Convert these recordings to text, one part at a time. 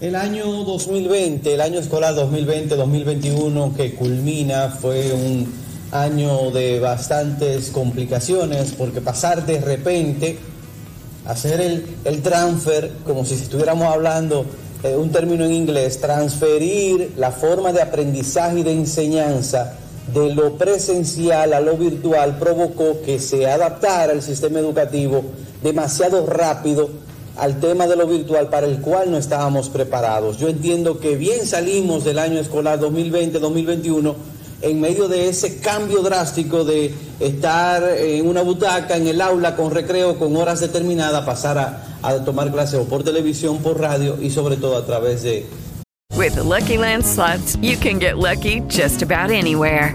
El año 2020, el año escolar 2020-2021 que culmina fue un año de bastantes complicaciones porque pasar de repente, hacer el, transfer, como si estuviéramos hablando eh, un término en inglés, transferir la forma de aprendizaje y de enseñanza de lo presencial a lo virtual provocó que se adaptara el sistema educativo demasiado rápido al tema de lo virtual para el cual no estábamos preparados. Yo entiendo que bien salimos del año escolar 2020-2021 en medio de ese cambio drástico de estar en una butaca, en el aula, con recreo, con horas determinadas, pasar a, tomar clases o por televisión, por radio y sobre todo a través de... With Lucky Land slots, you can get lucky just about anywhere.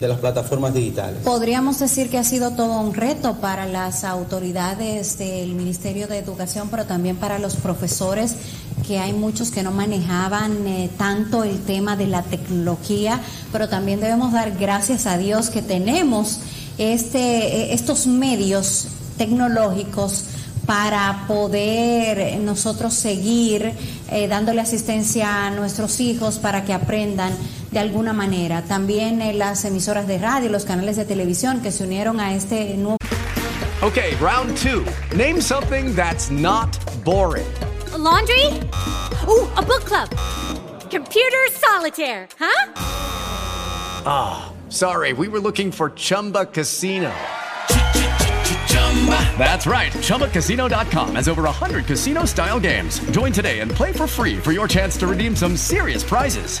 De las plataformas digitales. Podríamos decir que ha sido todo un reto para las autoridades del Ministerio de Educación, pero también para los profesores, que hay muchos que no manejaban eh, tanto el tema de la tecnología, pero también debemos dar gracias a Dios que tenemos este, eh, estos medios tecnológicos para poder nosotros seguir eh, dándole asistencia a nuestros hijos para que aprendan de alguna manera. También eh, las emisoras de radio, los canales de televisión que se unieron a este nuevo... Okay, round two. Name something that's not boring. A laundry? Ooh, a book club. Computer solitaire, huh? Ah, sorry, we were looking for Chumba Casino. That's right. ChumbaCasino.com has over 100 casino style games. Join today and play for free for your chance to redeem some serious prizes.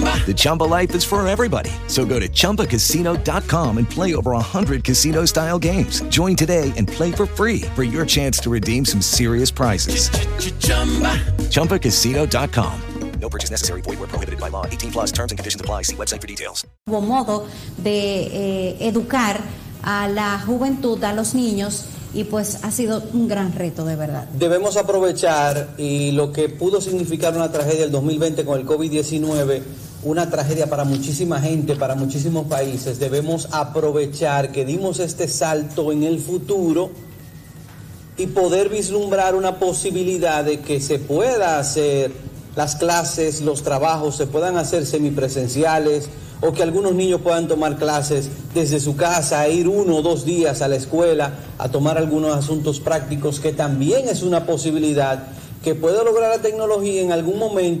The Chumba life is for everybody. So go to ChumbaCasino.com and play over 100 casino-style games. Join today and play for free for your chance to redeem some serious prizes. ChumbaCasino.com. No purchase necessary. Void were prohibited by law. 18 plus terms and conditions apply. See website for details. Modo de eh, educar a la juventud, a los niños, y pues ha sido un gran reto de verdad. Debemos aprovechar y lo que pudo significar una tragedia del 2020 con el COVID-19, una tragedia para muchísima gente, para muchísimos países, debemos aprovechar que dimos este salto en el futuro y poder vislumbrar una posibilidad de que se pueda hacer las clases, los trabajos se puedan hacer semipresenciales o que algunos niños puedan tomar clases desde su casa, ir uno o dos días a la escuela a tomar algunos asuntos prácticos, que también es una posibilidad que puede lograr la tecnología en algún momento.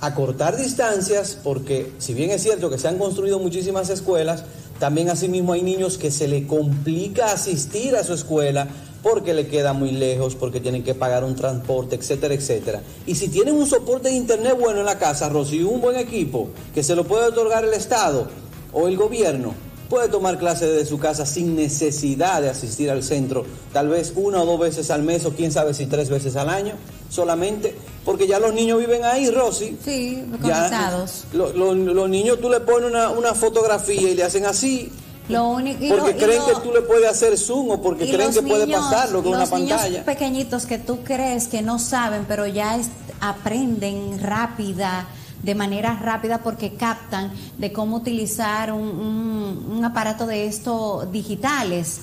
Acortar distancias, porque si bien es cierto que se han construido muchísimas escuelas, también asimismo hay niños que se le complica asistir a su escuela porque le queda muy lejos, porque tienen que pagar un transporte, etcétera, etcétera. Y si tienen un soporte de internet bueno en la casa, y un buen equipo que se lo puede otorgar el Estado o el gobierno, puede tomar clases desde su casa sin necesidad de asistir al centro, tal vez una o dos veces al mes o quién sabe si tres veces al año solamente, porque ya los niños viven ahí, Rosy. Sí, Ya, conectados. lo- lo- los niños tú le pones una, una fotografía y le hacen así, Lo único, porque lo- creen lo- que tú le puedes hacer zoom o porque creen los que puede niños- pasarlo con una los niños pantalla. pequeñitos que tú crees que no saben, pero ya es- aprenden rápida, de manera rápida porque captan de cómo utilizar un, un- aparato de estos digitales.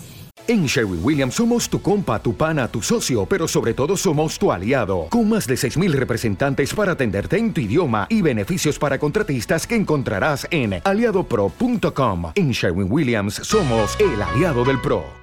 En Sherwin Williams somos tu compa, tu pana, tu socio, pero sobre todo somos tu aliado, con más de 6.000 representantes para atenderte en tu idioma y beneficios para contratistas que encontrarás en aliadopro.com. En Sherwin Williams somos el aliado del PRO.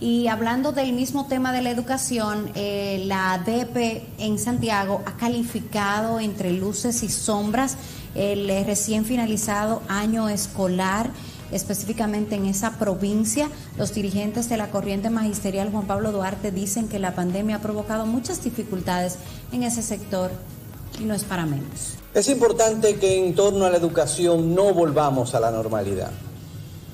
Y hablando del mismo tema de la educación, eh, la DP en Santiago ha calificado entre luces y sombras el eh, recién finalizado año escolar específicamente en esa provincia. Los dirigentes de la corriente magisterial Juan Pablo Duarte dicen que la pandemia ha provocado muchas dificultades en ese sector y no es para menos. Es importante que en torno a la educación no volvamos a la normalidad.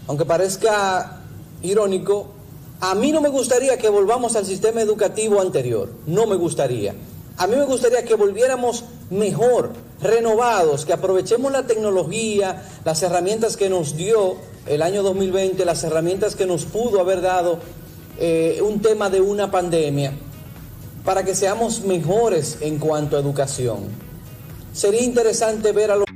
Aunque parezca irónico, a mí no me gustaría que volvamos al sistema educativo anterior, no me gustaría. A mí me gustaría que volviéramos mejor, renovados, que aprovechemos la tecnología, las herramientas que nos dio el año 2020, las herramientas que nos pudo haber dado eh, un tema de una pandemia, para que seamos mejores en cuanto a educación. Sería interesante ver a los...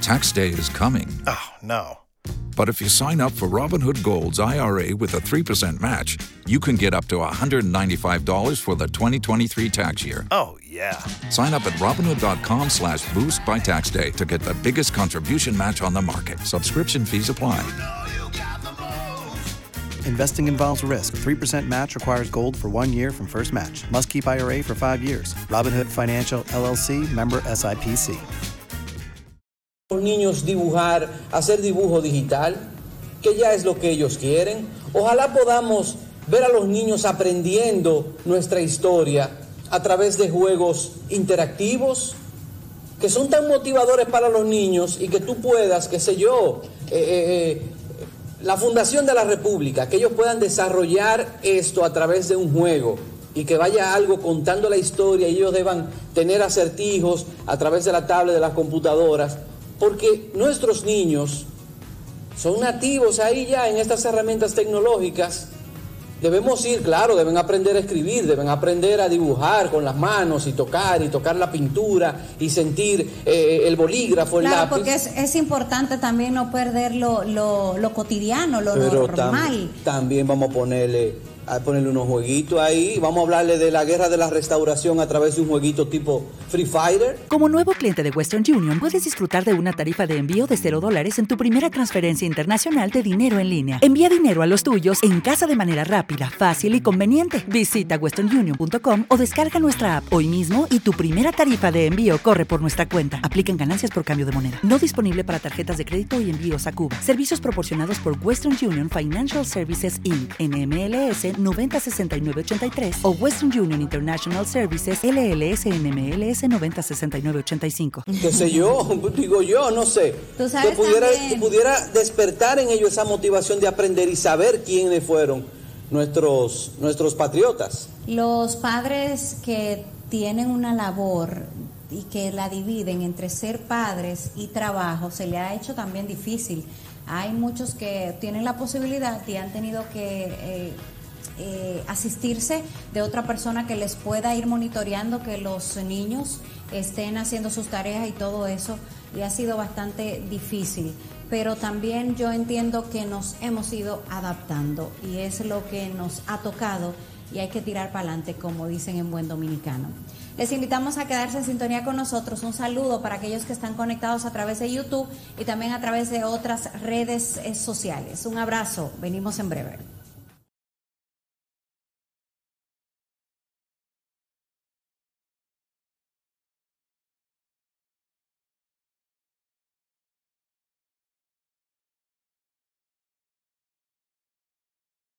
Tax day is coming. Oh, no. But if you sign up for Robinhood Gold's IRA with a 3% match, you can get up to $195 for the 2023 tax year. Oh, yeah. Sign up at Robinhood.com slash boost by tax day to get the biggest contribution match on the market. Subscription fees apply. Investing involves risk. 3% match requires gold for one year from first match. Must keep IRA for five years. Robinhood Financial LLC member SIPC. Los niños dibujar, hacer dibujo digital, que ya es lo que ellos quieren. Ojalá podamos ver a los niños aprendiendo nuestra historia a través de juegos interactivos que son tan motivadores para los niños y que tú puedas, qué sé yo, eh, eh, la Fundación de la República, que ellos puedan desarrollar esto a través de un juego y que vaya algo contando la historia y ellos deban tener acertijos a través de la tablet, de las computadoras, porque nuestros niños son nativos ahí ya en estas herramientas tecnológicas. Debemos ir, claro, deben aprender a escribir, deben aprender a dibujar con las manos y tocar y tocar la pintura y sentir eh, el bolígrafo, el Claro, lápiz. porque es, es importante también no perder lo, lo, lo cotidiano, lo Pero tam- normal. también vamos a ponerle, a ponerle unos jueguitos ahí. Vamos a hablarle de la guerra de la restauración a través de un jueguito tipo Free Fighter. Como nuevo cliente de Western Union, puedes disfrutar de una tarifa de envío de 0 dólares en tu primera transferencia internacional de dinero en línea. Envía dinero a los tuyos en casa de manera rápida, fácil y conveniente. Visita westernunion.com o descarga nuestra app hoy mismo y tu primera tarifa de envío corre por nuestra cuenta. Aplican ganancias por cambio de moneda. No disponible para tarjetas de crédito y envíos a Cuba. Servicios proporcionados por Western Union Financial Services Inc. NMLS 906983 o Western Union International Services LLS NMLS 906985. qué sé yo, digo yo, no sé, Tú sabes que pudiera, que pudiera despertar en ellos esa motivación de aprender y saber quiénes fueron nuestros, nuestros patriotas. Los padres que tienen una labor y que la dividen entre ser padres y trabajo se le ha hecho también difícil. Hay muchos que tienen la posibilidad y han tenido que eh, eh, asistirse de otra persona que les pueda ir monitoreando que los niños estén haciendo sus tareas y todo eso y ha sido bastante difícil. Pero también yo entiendo que nos hemos ido adaptando y es lo que nos ha tocado y hay que tirar para adelante, como dicen en buen dominicano. Les invitamos a quedarse en sintonía con nosotros. Un saludo para aquellos que están conectados a través de YouTube y también a través de otras redes eh, sociales. Un abrazo. Venimos en breve.